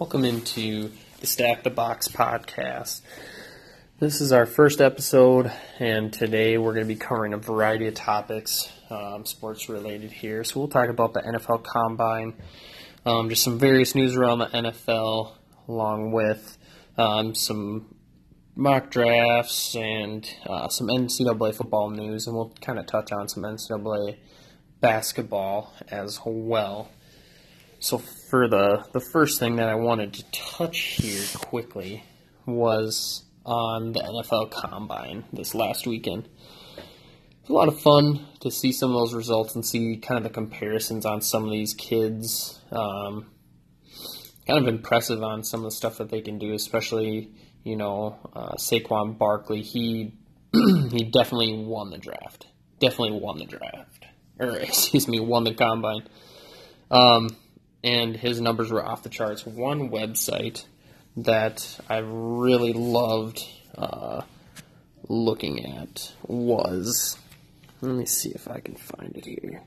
Welcome into the Stack the Box podcast. This is our first episode, and today we're going to be covering a variety of topics, um, sports related here. So we'll talk about the NFL Combine, um, just some various news around the NFL, along with um, some mock drafts and uh, some NCAA football news, and we'll kind of touch on some NCAA basketball as well. So for the the first thing that I wanted to touch here quickly was on the NFL Combine this last weekend. A lot of fun to see some of those results and see kind of the comparisons on some of these kids. Um, kind of impressive on some of the stuff that they can do, especially you know uh, Saquon Barkley. He he definitely won the draft. Definitely won the draft, or excuse me, won the combine. Um, and his numbers were off the charts. One website that I really loved uh, looking at was, let me see if I can find it here.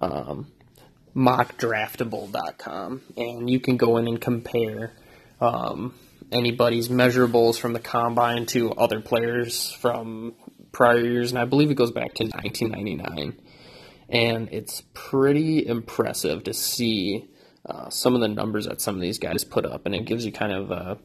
Um, mockdraftable.com, and you can go in and compare um, anybody's measurables from the combine to other players from prior years, and I believe it goes back to 1999 and it's pretty impressive to see uh, some of the numbers that some of these guys put up, and it gives you kind of a,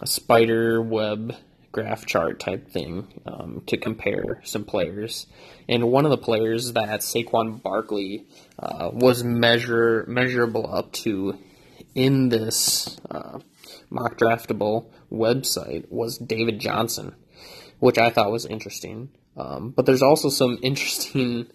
a spider web graph chart type thing um, to compare some players. And one of the players that Saquon Barkley uh, was measure measurable up to in this uh, mock draftable website was David Johnson, which I thought was interesting. Um, but there's also some interesting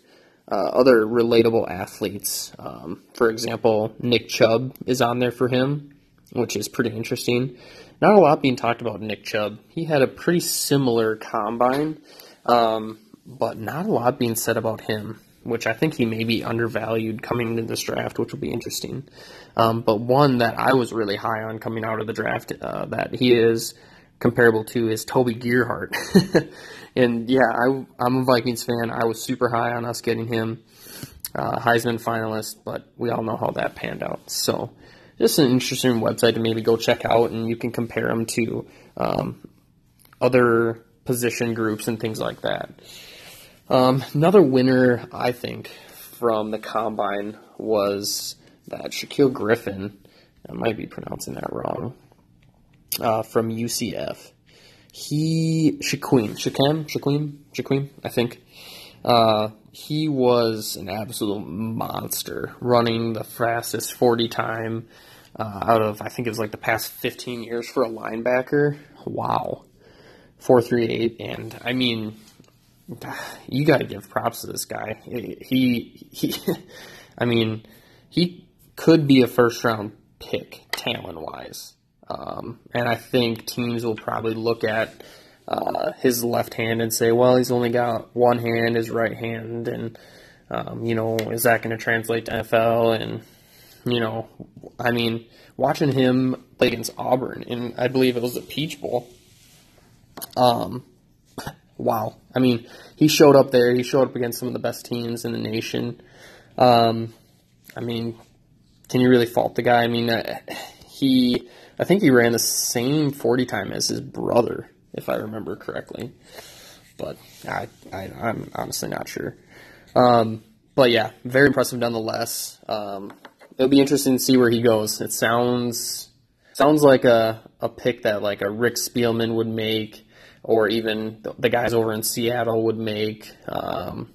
uh, other relatable athletes. Um, for example, Nick Chubb is on there for him, which is pretty interesting. Not a lot being talked about Nick Chubb. He had a pretty similar combine, um, but not a lot being said about him, which I think he may be undervalued coming into this draft, which will be interesting. Um, but one that I was really high on coming out of the draft uh, that he is comparable to is Toby Gerhart. and yeah, I, am a Vikings fan. I was super high on us getting him, uh, Heisman finalist, but we all know how that panned out. So, just an interesting website to maybe go check out, and you can compare them to um, other position groups and things like that. Um, another winner, I think, from the combine was that Shaquille Griffin. I might be pronouncing that wrong. Uh, from UCF he Shaquem Shaquem Shaquem Shaquem I think. Uh, he was an absolute monster running the fastest 40 time uh, out of I think it was like the past 15 years for a linebacker. Wow. 438 and I mean you got to give props to this guy. He he I mean he could be a first round pick talent wise um, and I think teams will probably look at uh, his left hand and say, well, he's only got one hand, his right hand, and um, you know, is that going to translate to NFL? And you know, I mean, watching him play against Auburn, and I believe it was the Peach Bowl. Um, wow. I mean, he showed up there. He showed up against some of the best teams in the nation. Um, I mean, can you really fault the guy? I mean, uh, he I think he ran the same 40 time as his brother, if I remember correctly. But I, I, am honestly not sure. Um, but yeah, very impressive nonetheless. Um, it'll be interesting to see where he goes. It sounds sounds like a, a pick that like a Rick Spielman would make, or even the, guys over in Seattle would make, um,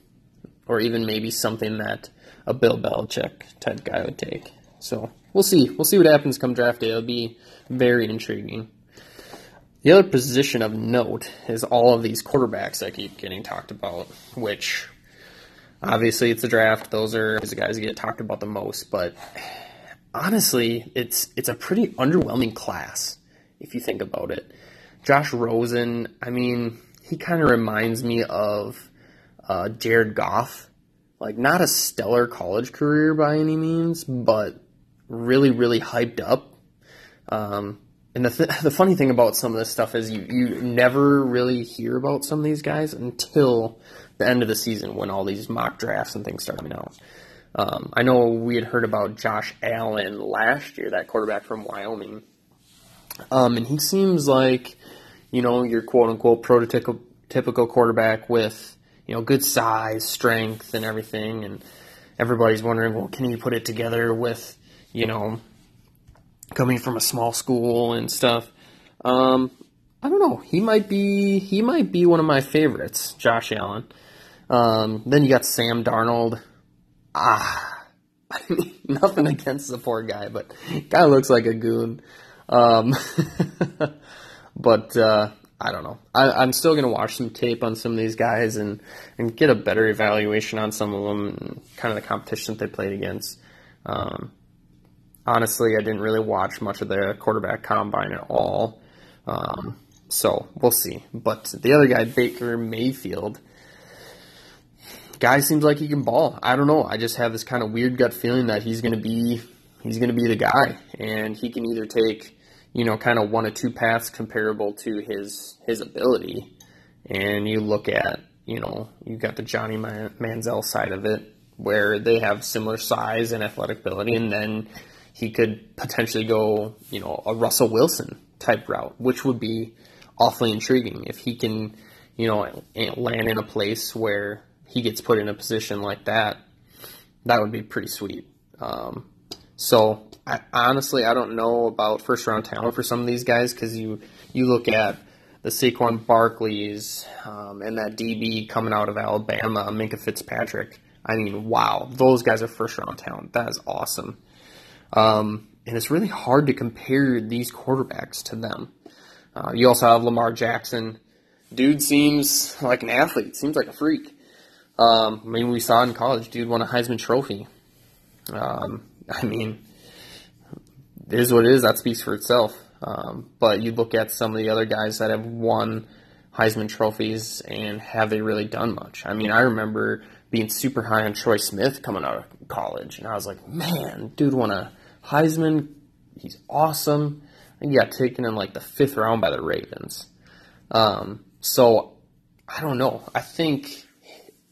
or even maybe something that a Bill Belichick type guy would take. So we'll see. We'll see what happens come draft day. It'll be very intriguing. The other position of note is all of these quarterbacks that keep getting talked about, which obviously it's a draft. Those are the guys that get talked about the most, but honestly, it's it's a pretty underwhelming class if you think about it. Josh Rosen, I mean, he kind of reminds me of uh, Jared Goff. Like, not a stellar college career by any means, but really, really hyped up um, and the, th- the funny thing about some of this stuff is you, you never really hear about some of these guys until the end of the season when all these mock drafts and things start coming out. Um, I know we had heard about Josh Allen last year, that quarterback from Wyoming. Um, and he seems like, you know, your quote unquote prototypical typical quarterback with, you know, good size, strength, and everything. And everybody's wondering, well, can he put it together with, you know, coming from a small school and stuff? Um, I don't know. He might be he might be one of my favorites, Josh Allen. Um, then you got Sam Darnold. Ah, I mean, nothing against the poor guy, but guy looks like a goon. Um, but uh, I don't know. I, am still gonna watch some tape on some of these guys and and get a better evaluation on some of them, and kind of the competition that they played against. Um, honestly, I didn't really watch much of the quarterback combine at all. Um, so we'll see. But the other guy, Baker Mayfield, guy seems like he can ball. I don't know. I just have this kind of weird gut feeling that he's going to be he's going to be the guy, and he can either take you know kind of one or two paths comparable to his his ability, and you look at you know you got the Johnny Manziel side of it where they have similar size and athletic ability, and then he could potentially go you know a Russell Wilson type route, which would be awfully intriguing if he can you know land in a place where he gets put in a position like that, that would be pretty sweet. Um, so I, honestly, I don't know about first round talent for some of these guys because you you look at the Saquon Barkleys um, and that DB coming out of Alabama, Minkah Fitzpatrick. I mean, wow, those guys are first round talent. That is awesome. Um, and it's really hard to compare these quarterbacks to them. Uh, you also have Lamar Jackson. Dude seems like an athlete, seems like a freak. Um, I mean, we saw in college, dude won a Heisman Trophy. Um, I mean, it is what it is. That speaks for itself. Um, but you look at some of the other guys that have won Heisman trophies, and have they really done much? I mean, I remember being super high on Troy Smith coming out of college, and I was like, man, dude won a Heisman. He's awesome. He got taken in like the fifth round by the Ravens. Um, so I don't know. I think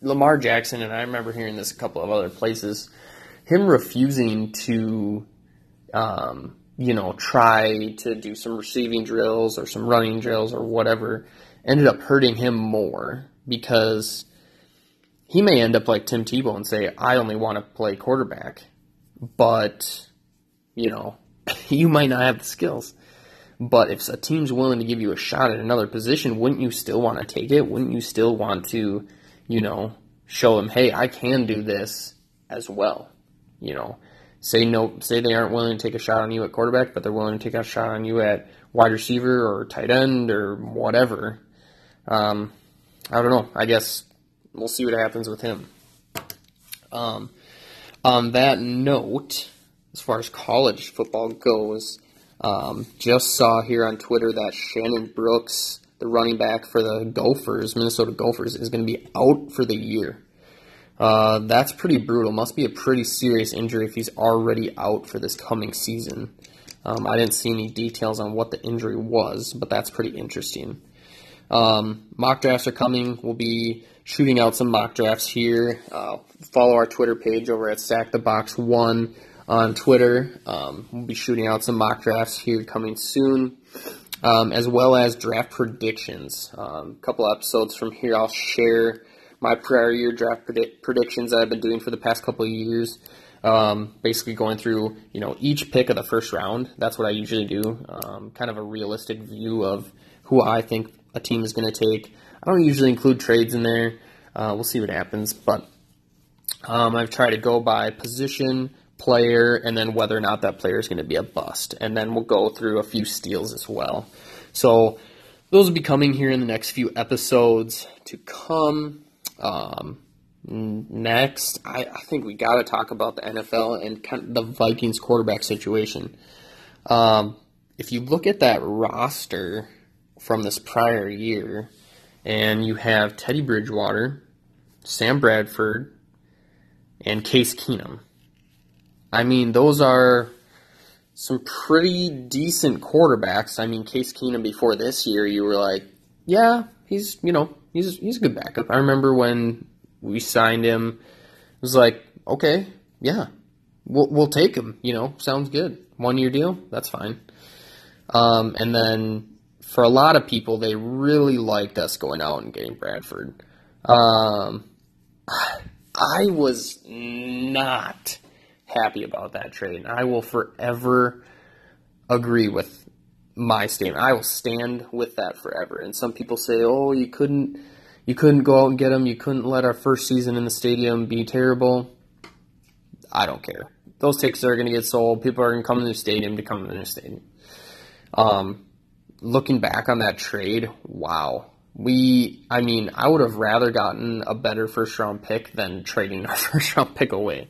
Lamar Jackson, and I remember hearing this a couple of other places, him refusing to, um, you know, try to do some receiving drills or some running drills or whatever, ended up hurting him more because he may end up like Tim Tebow and say, I only want to play quarterback, but, you know, you might not have the skills. But if a team's willing to give you a shot at another position, wouldn't you still want to take it? Wouldn't you still want to you know, show them, hey, I can do this as well. You know, say no, say they aren't willing to take a shot on you at quarterback, but they're willing to take a shot on you at wide receiver or tight end or whatever. Um, I don't know. I guess we'll see what happens with him. Um, on that note, as far as college football goes, um, just saw here on Twitter that Shannon Brooks the running back for the Gophers, Minnesota Gophers, is going to be out for the year. Uh, that's pretty brutal. Must be a pretty serious injury if he's already out for this coming season. Um, I didn't see any details on what the injury was, but that's pretty interesting. Um, mock drafts are coming. We'll be shooting out some mock drafts here. Uh, follow our Twitter page over at Stack the Box One on Twitter. Um, we'll be shooting out some mock drafts here coming soon um, as well as draft predictions. A um, couple episodes from here, I'll share my prior year draft predict- predictions that I've been doing for the past couple of years. Um, basically, going through you know each pick of the first round. That's what I usually do. Um, kind of a realistic view of who I think a team is going to take. I don't usually include trades in there. Uh, we'll see what happens, but um, I've tried to go by position, player and then whether or not that player is going to be a bust. And then we'll go through a few steals as well. So those will be coming here in the next few episodes to come. Um, next, I, I, think we got to talk about the NFL and kind of the Vikings quarterback situation. Um, if you look at that roster from this prior year, and you have Teddy Bridgewater, Sam Bradford, and Case Keenum. I mean, those are some pretty decent quarterbacks. I mean, Case Keenum before this year, you were like, yeah, he's you know he's he's a good backup. I remember when we signed him, it was like, okay, yeah, we'll we'll take him. You know, sounds good. One year deal, that's fine. Um, and then for a lot of people, they really liked us going out and getting Bradford. Um, I was not happy about that trade. And I will forever agree with my statement. I will stand with that forever. And some people say, "Oh, you couldn't, you couldn't go out and get him. You couldn't let our first season in the stadium be terrible." I don't care. Those tickets are going to get sold. People are going to come to the stadium to come to the stadium. Um, looking back on that trade, wow. We, I mean, I would have rather gotten a better first round pick than trading our first round pick away.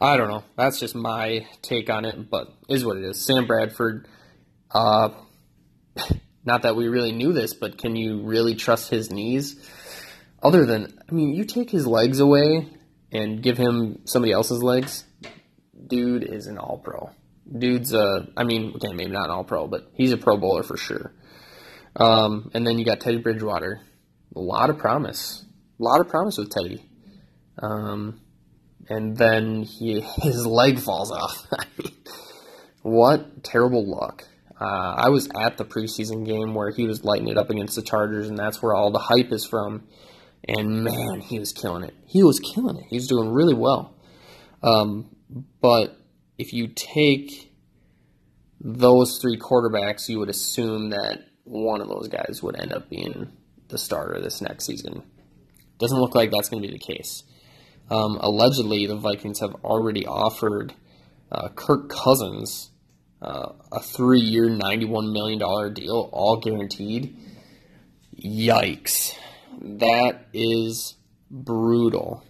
I don't know. That's just my take on it, but is what it is. Sam Bradford, uh, not that we really knew this, but can you really trust his knees? Other than, I mean, you take his legs away and give him somebody else's legs, dude is an all pro. Dude's a, I mean, okay, maybe not an all pro, but he's a pro bowler for sure. Um, and then you got Teddy Bridgewater. A lot of promise. A lot of promise with Teddy. Um, and then he his leg falls off. what terrible luck. Uh, I was at the preseason game where he was lighting it up against the Chargers, and that's where all the hype is from. And man, he was killing it. He was killing it. He was doing really well. Um, but if you take those three quarterbacks, you would assume that one of those guys would end up being the starter this next season. Doesn't look like that's going to be the case. Um, allegedly, the Vikings have already offered uh, Kirk Cousins uh, a three year, $91 million deal, all guaranteed. Yikes. That is brutal.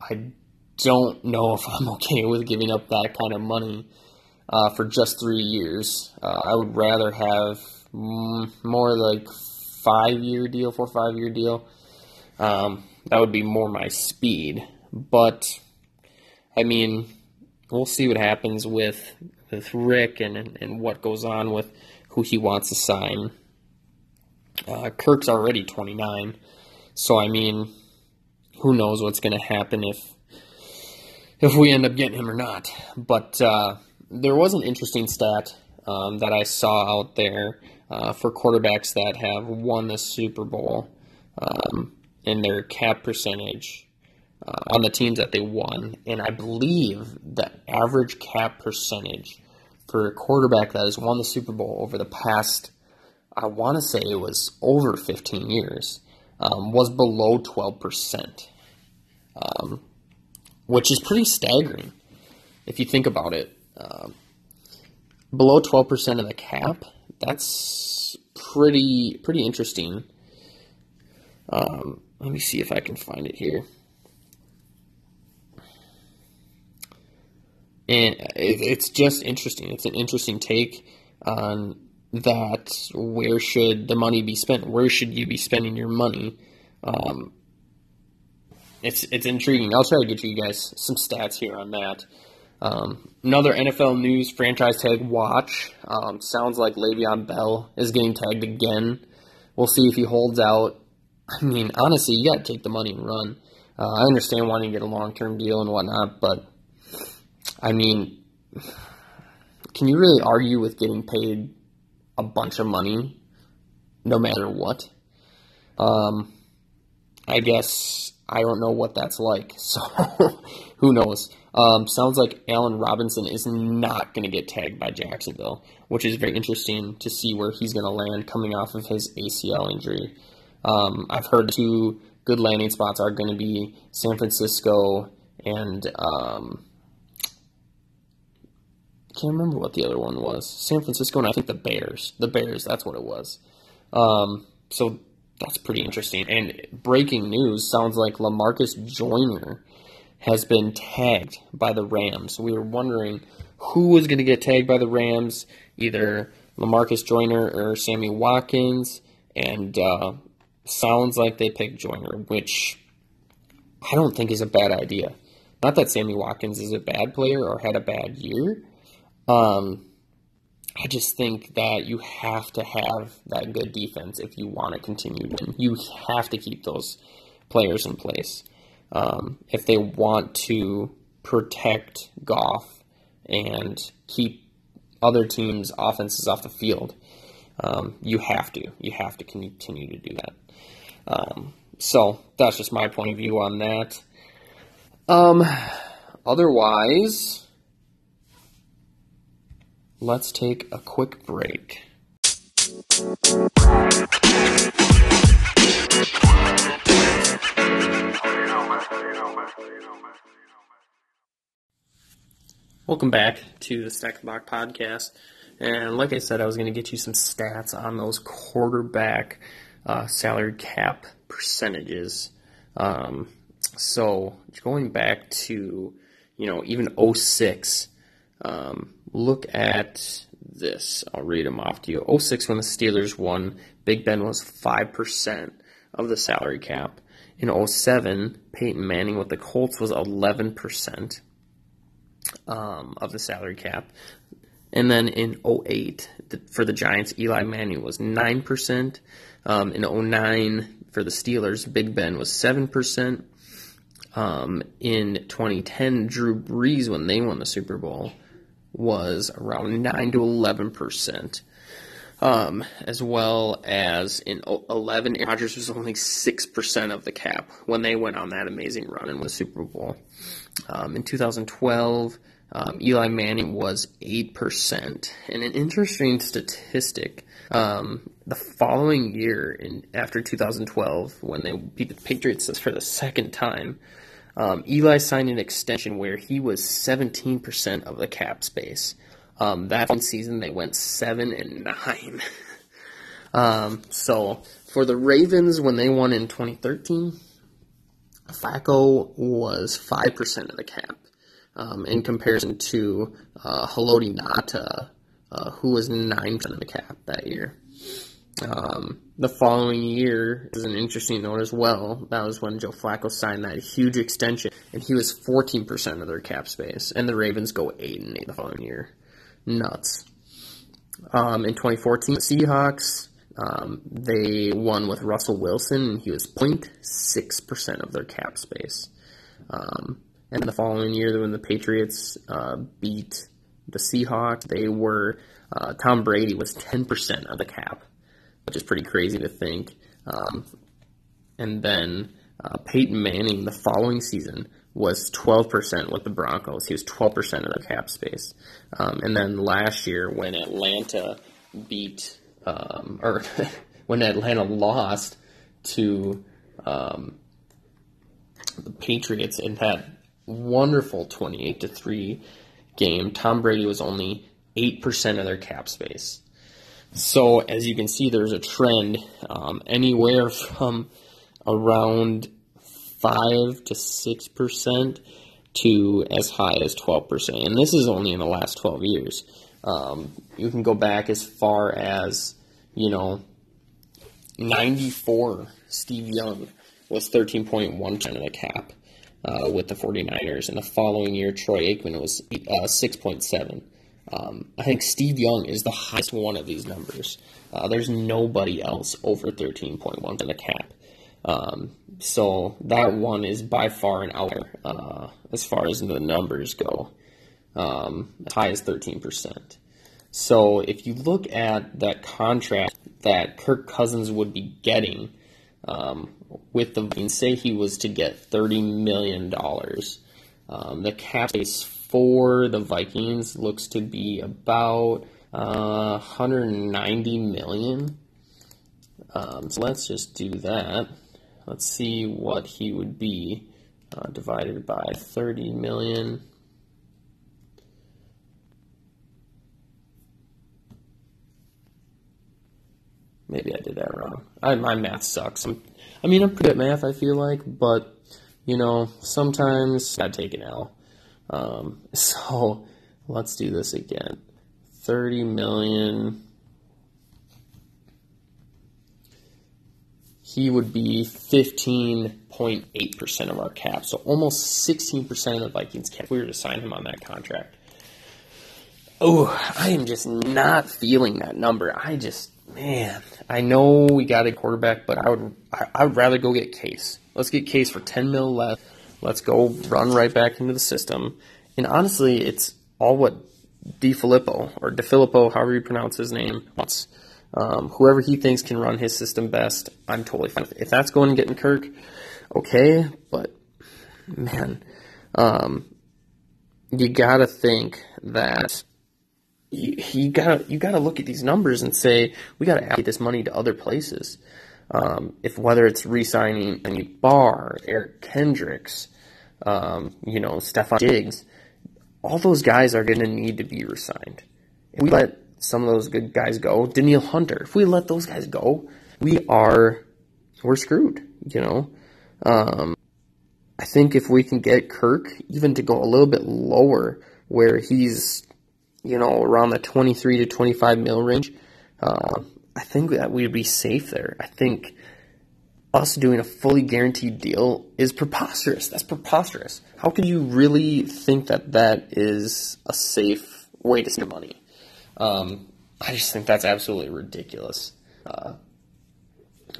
I don't know if I'm okay with giving up that kind of money uh, for just three years. Uh, I would rather have more like five year deal, four five year deal. Um, that would be more my speed. But I mean, we'll see what happens with with Rick and and what goes on with who he wants to sign. Uh, Kirk's already 29, so I mean, who knows what's going to happen if if we end up getting him or not. But uh, there was an interesting stat um, that I saw out there uh, for quarterbacks that have won the Super Bowl. Um, in their cap percentage uh, on the teams that they won. And I believe the average cap percentage for a quarterback that has won the Super Bowl over the past, I want to say it was over 15 years, um, was below 12%, um, which is pretty staggering if you think about it. Um, below 12% of the cap, that's pretty pretty interesting. Um, let me see if I can find it here. And it's just interesting. It's an interesting take on that. Where should the money be spent? Where should you be spending your money? Um, it's it's intriguing. I'll try to get you guys some stats here on that. Um, another NFL news franchise tag watch. Um, sounds like Le'Veon Bell is getting tagged again. We'll see if he holds out. I mean, honestly, you got to take the money and run. Uh, I understand wanting to get a long term deal and whatnot, but I mean, can you really argue with getting paid a bunch of money no matter what? Um, I guess I don't know what that's like, so who knows? Um, sounds like Allen Robinson is not going to get tagged by Jacksonville, which is very interesting to see where he's going to land coming off of his ACL injury. Um, I've heard two good landing spots are going to be San Francisco and um, can't remember what the other one was. San Francisco and I think the Bears. The Bears, that's what it was. Um, so that's pretty interesting. And breaking news sounds like Lamarcus Joyner has been tagged by the Rams. We were wondering who was going to get tagged by the Rams, either Lamarcus Joyner or Sammy Watkins. And uh, sounds like they picked Joyner, which I don't think is a bad idea. Not that Sammy Watkins is a bad player or had a bad year. Um, I just think that you have to have that good defense if you want to continue. You have to keep those players in place. um, if they want to protect Goff and keep other teams' offenses off the field. Um, you have to. You have to continue to do that. Um, so that's just my point of view on that. Um, otherwise, let's take a quick break. Welcome back to the Stack the Box podcast. And like I said, I was going to get you some stats on those quarterback uh, salary cap percentages. Um, so going back to, you know, even 06, um, look at this. I'll read them off to you. 06 when the Steelers won, Big Ben was 5% of the salary cap. In 07, Peyton Manning with the Colts was 11% um, of the salary cap. And then in 08, the, for the Giants, Eli Manning was 9%. Um, in 09, for the Steelers, Big Ben was 7%. Um, in 2010, Drew Brees, when they won the Super Bowl, was around 9 to 11%. Um, as well as in 11, Aaron Rodgers was only 6% of the cap when they went on that amazing run in the Super Bowl. Um, in 2012, um, Eli Manning was 8%. And an interesting statistic um, the following year, in after 2012, when they beat the Patriots for the second time, um, Eli signed an extension where he was 17% of the cap space. Um, that season, they went 7 and 9. Um, so, for the Ravens, when they won in 2013, Flacco was 5% of the cap um, in comparison to uh, Haloti Ngata, uh, who was 9% of the cap that year. Um, the following year is an interesting note as well. That was when Joe Flacco signed that huge extension, and he was 14% of their cap space. And the Ravens go 8 and 8 the following year. Nuts. Um, in 2014, the Seahawks, um, they won with Russell Wilson, and he was 0.6% of their cap space. Um, and the following year, when the Patriots uh, beat the Seahawks, they were uh, Tom Brady was 10% of the cap, which is pretty crazy to think. Um, and then uh, Peyton Manning the following season was 12% with the Broncos. He was 12% of the cap space. Um, and then last year, when Atlanta beat, um, or when Atlanta lost to um, the Patriots in that wonderful 28 to 3 game, Tom Brady was only 8% of their cap space. So, as you can see, there's a trend um, anywhere from around 5 to 6% to as high as 12%. And this is only in the last 12 years. Um, you can go back as far as, you know, 94, Steve Young was 13.1% of the cap uh, with the 49ers. And the following year, Troy Aikman was uh, 6.7. Um, I think Steve Young is the highest one of these numbers. Uh, there's nobody else over 13.1 in the cap. Um, so that one is by far an outlier uh, as far as the numbers go. Um, as high as 13%. So if you look at that contract that Kirk Cousins would be getting um, with the Vikings, say he was to get $30 million. Um, the cap space for the Vikings looks to be about uh, 190 million. Um, so let's just do that. Let's see what he would be uh, divided by 30 million. Maybe I did that wrong. I, my math sucks. I'm, I mean, I'm pretty good at math, I feel like, but, you know, sometimes I take an L. Um, so let's do this again. 30 million. He would be 15.8% of our cap. So almost 16% of the Vikings cap. we were to sign him on that contract. Oh, I am just not feeling that number. I just man, I know we got a quarterback, but I would I, would rather go get Case. Let's get Case for ten mil left. Let's go run right back into the system. And honestly, it's all what DeFilippo or DeFilippo, however you pronounce his name, wants. Um, whoever he thinks can run his system best, I'm totally fine. If that's going and getting Kirk, okay, but man, um, you gotta think that you, you, gotta you gotta look at these numbers and say we gotta allocate this money to other places. Um, if whether it's re-signing a Barr, Eric Kendricks, um, you know, Stefon Diggs, all those guys are to need to be resigned. If we let some of those good guys go, Danielle Hunter, if we let those guys go, we are, we're screwed, you know? Um, I think if we can get Kirk even to go a little bit lower where he's, you know, around the 23 to 25 mil range, uh, I think that we'd be safe there. I think us doing a fully guaranteed deal is preposterous. That's preposterous. How can you really think that that is a safe way to spend money? Um, I just think that's absolutely ridiculous. Uh,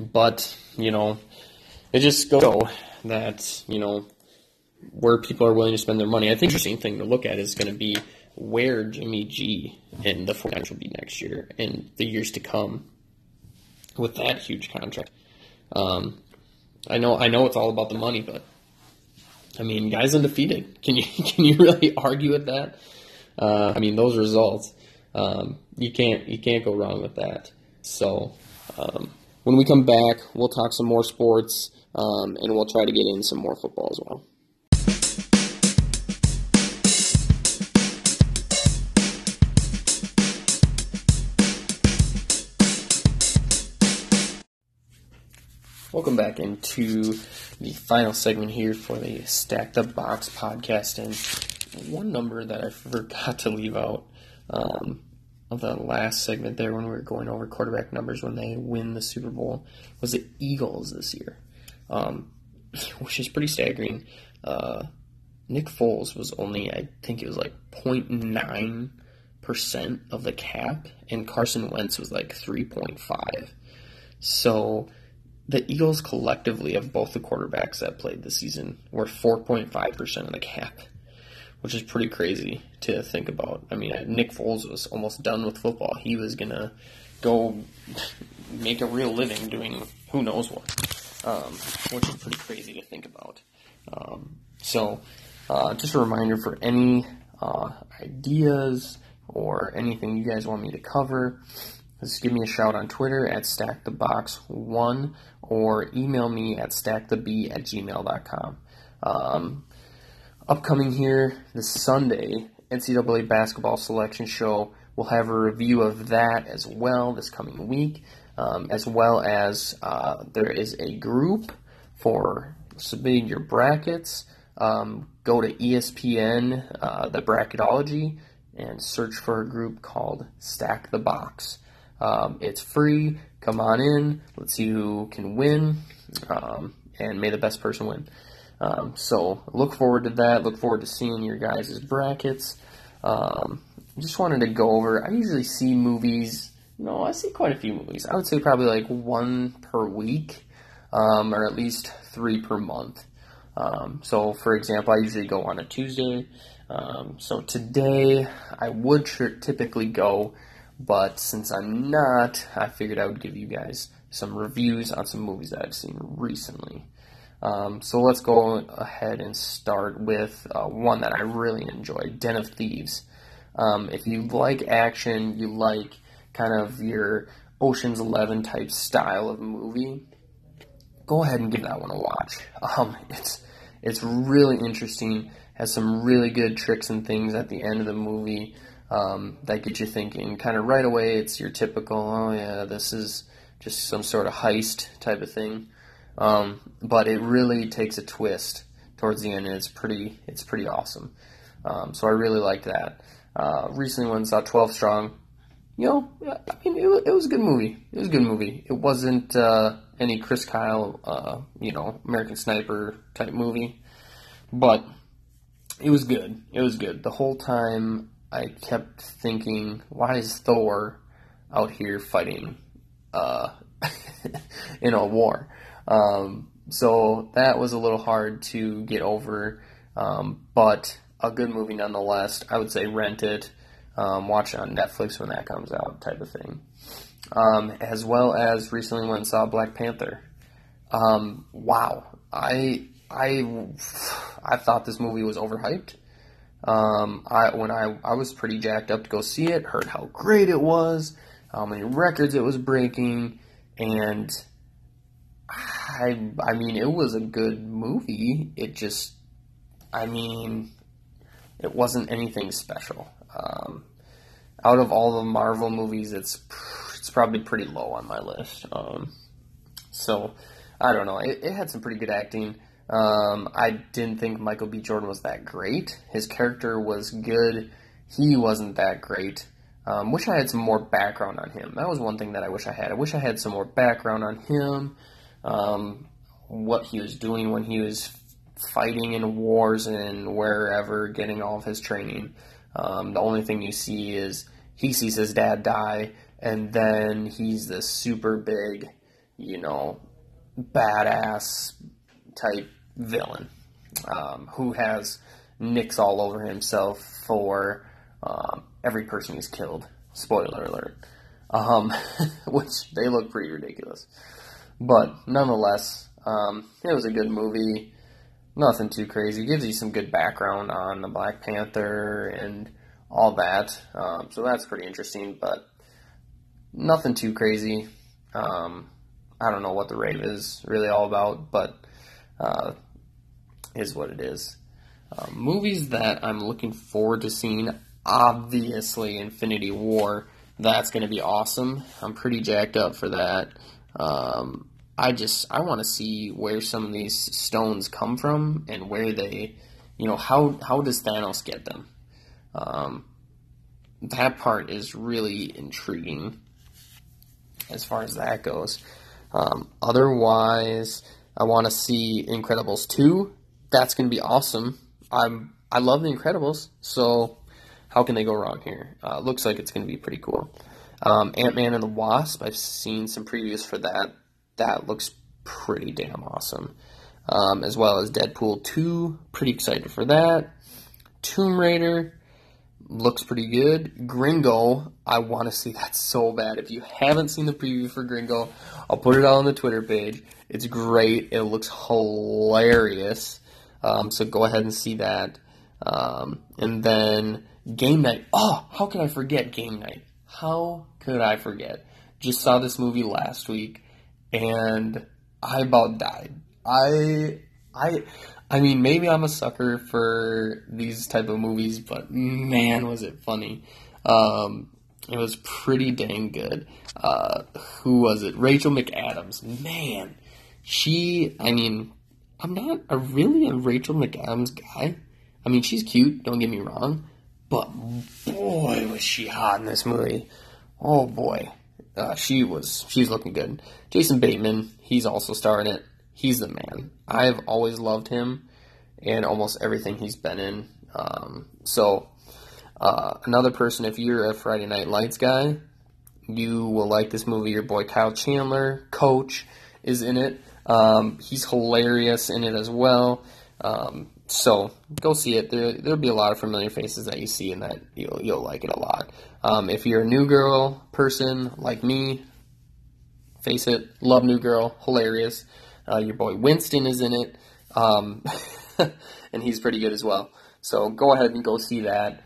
but, you know, it just goes that, you know, where people are willing to spend their money. I think the interesting thing to look at is going to be where Jimmy G and the 49ers will be next year and the years to come with that huge contract. Um, I know, I know it's all about the money, but I mean, guys undefeated. Can you can you really argue with that? Uh, I mean, those results, um, you can't you can't go wrong with that. So um, when we come back, we'll talk some more sports, um, and we'll try to get in some more football as well. Welcome back into the final segment here for the Stack the Box podcast. And one number that I forgot to leave out um, of the last segment there when we were going over quarterback numbers when they win the Super Bowl was the Eagles this year, um, which is pretty staggering. Uh, Nick Foles was only, I think it was like 0.9% of the cap, and Carson Wentz was like 3.5. So the Eagles collectively of both the quarterbacks that played this season were 4.5% of the cap, which is pretty crazy to think about. I mean, Nick Foles was almost done with football. He was going to go make a real living doing who knows what, um, which is pretty crazy to think about. Um, so, uh, just a reminder for any uh, ideas or anything you guys want me to cover, just give me a shout on Twitter at stackthebox1 or email me at stacktheb at gmail.com. Um, upcoming here this Sunday, NCAA basketball selection show. We'll have a review of that as well this coming week, um, as well as uh, there is a group for submitting your brackets. Um, go to ESPN, uh, the bracketology, and search for a group called Stack the Box. Um, it's free. Come on in. Let's see who can win. Um, and may the best person win. Um, so look forward to that. Look forward to seeing your guys' brackets. Um, just wanted to go over. I usually see movies. No, I see quite a few movies. I would say probably like one per week, um, or at least three per month. Um, so, for example, I usually go on a Tuesday. Um, so today, I would typically go but since I'm not, I figured I would give you guys some reviews on some movies that I've seen recently. Um, so let's go ahead and start with uh, one that I really enjoyed Den of Thieves. Um, if you like action, you like kind of your Ocean's Eleven type style of movie, go ahead and give that one a watch. Um, it's it's really interesting. Has some really good tricks and things at the end of the movie um, that gets you thinking kind of right away. It's your typical, oh yeah, this is just some sort of heist type of thing. Um, but it really takes a twist towards the end, and it's pretty, it's pretty awesome. Um, so I really like that. Uh, recently, when I saw Twelve Strong, you know, I mean, it, it was a good movie. It was a good movie. It wasn't uh, any Chris Kyle, uh, you know, American Sniper type movie, but it was good. It was good. The whole time I kept thinking, why is Thor out here fighting uh, in a war? Um, so that was a little hard to get over, um, but a good movie nonetheless. I would say rent it, um, watch it on Netflix when that comes out, type of thing. Um, as well as recently went and saw Black Panther. Um, wow, I I I thought this movie was overhyped. Um, I when I I was pretty jacked up to go see it, heard how great it was, how many records it was breaking, and I I mean it was a good movie. It just I mean it wasn't anything special. Um, out of all the Marvel movies, it's it's probably pretty low on my list. Um, so I don't know. It, it, had some pretty good acting. Um, I didn't think Michael B. Jordan was that great. His character was good. He wasn't that great. Um, wish I had some more background on him. That was one thing that I wish I had. I wish I had some more background on him. Um, what he was doing when he was fighting in wars and wherever, getting all of his training. Um, the only thing you see is he sees his dad die, and then he's this super big, you know, badass type villain um, who has nicks all over himself for um, every person he's killed. Spoiler alert. Um, which they look pretty ridiculous. But nonetheless, um, it was a good movie. Nothing too crazy. Gives you some good background on the Black Panther and all that. Um, so that's pretty interesting, but nothing too crazy. Um, I don't know what the rave is really all about, but uh, is what it is. Um, movies that I'm looking forward to seeing, obviously, Infinity War. That's going to be awesome. I'm pretty jacked up for that. Um, I just I want to see where some of these stones come from and where they, you know, how how does Thanos get them? Um, that part is really intriguing as far as that goes. Um, otherwise, I want to see Incredibles 2. That's going to be awesome. I'm I love the Incredibles, so how can they go wrong here? Uh, looks like it's going to be pretty cool. Um, Ant Man and the Wasp. I've seen some previews for that. That looks pretty damn awesome. Um, as well as Deadpool 2. Pretty excited for that. Tomb Raider looks pretty good. Gringo, I want to see that so bad. If you haven't seen the preview for Gringo, I'll put it on the Twitter page. It's great. It looks hilarious. Um, so go ahead and see that. Um, and then Game Night. Oh, how could I forget Game Night? How could I forget? Just saw this movie last week, and I about died. I I I mean, maybe I'm a sucker for these type of movies, but man, was it funny. Um, it was pretty dang good. Uh, who was it? Rachel McAdams. Man, she, I mean, I'm not a really a Rachel McAdams guy. I mean, she's cute, don't get me wrong, but boy, was she hot in this movie. Oh boy. Uh, she was, she's looking good. Jason Bateman, he's also starring in it he's the man. I've always loved him and almost everything he's been in. Um, so, uh, another person, if you're a Friday Night Lights guy, you will like this movie. Your boy Kyle Chandler, Coach, is in it. Um, he's hilarious in it as well. Um, so go see it. There, there'll be a lot of familiar faces that you see, and that you'll you'll like it a lot. Um, if you're a New Girl person like me, face it, love New Girl, hilarious. Uh, your boy Winston is in it, um, and he's pretty good as well. So go ahead and go see that.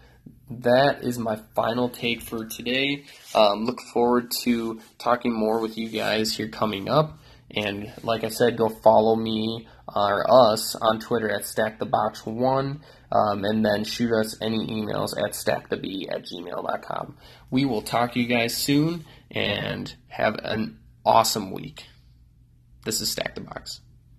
That is my final take for today. Um, look forward to talking more with you guys here coming up. And like I said, go follow me or us on Twitter at StackTheBox1, um, and then shoot us any emails at stacktheb at gmail.com. We will talk to you guys soon, and have an awesome week. This is Stack the Box.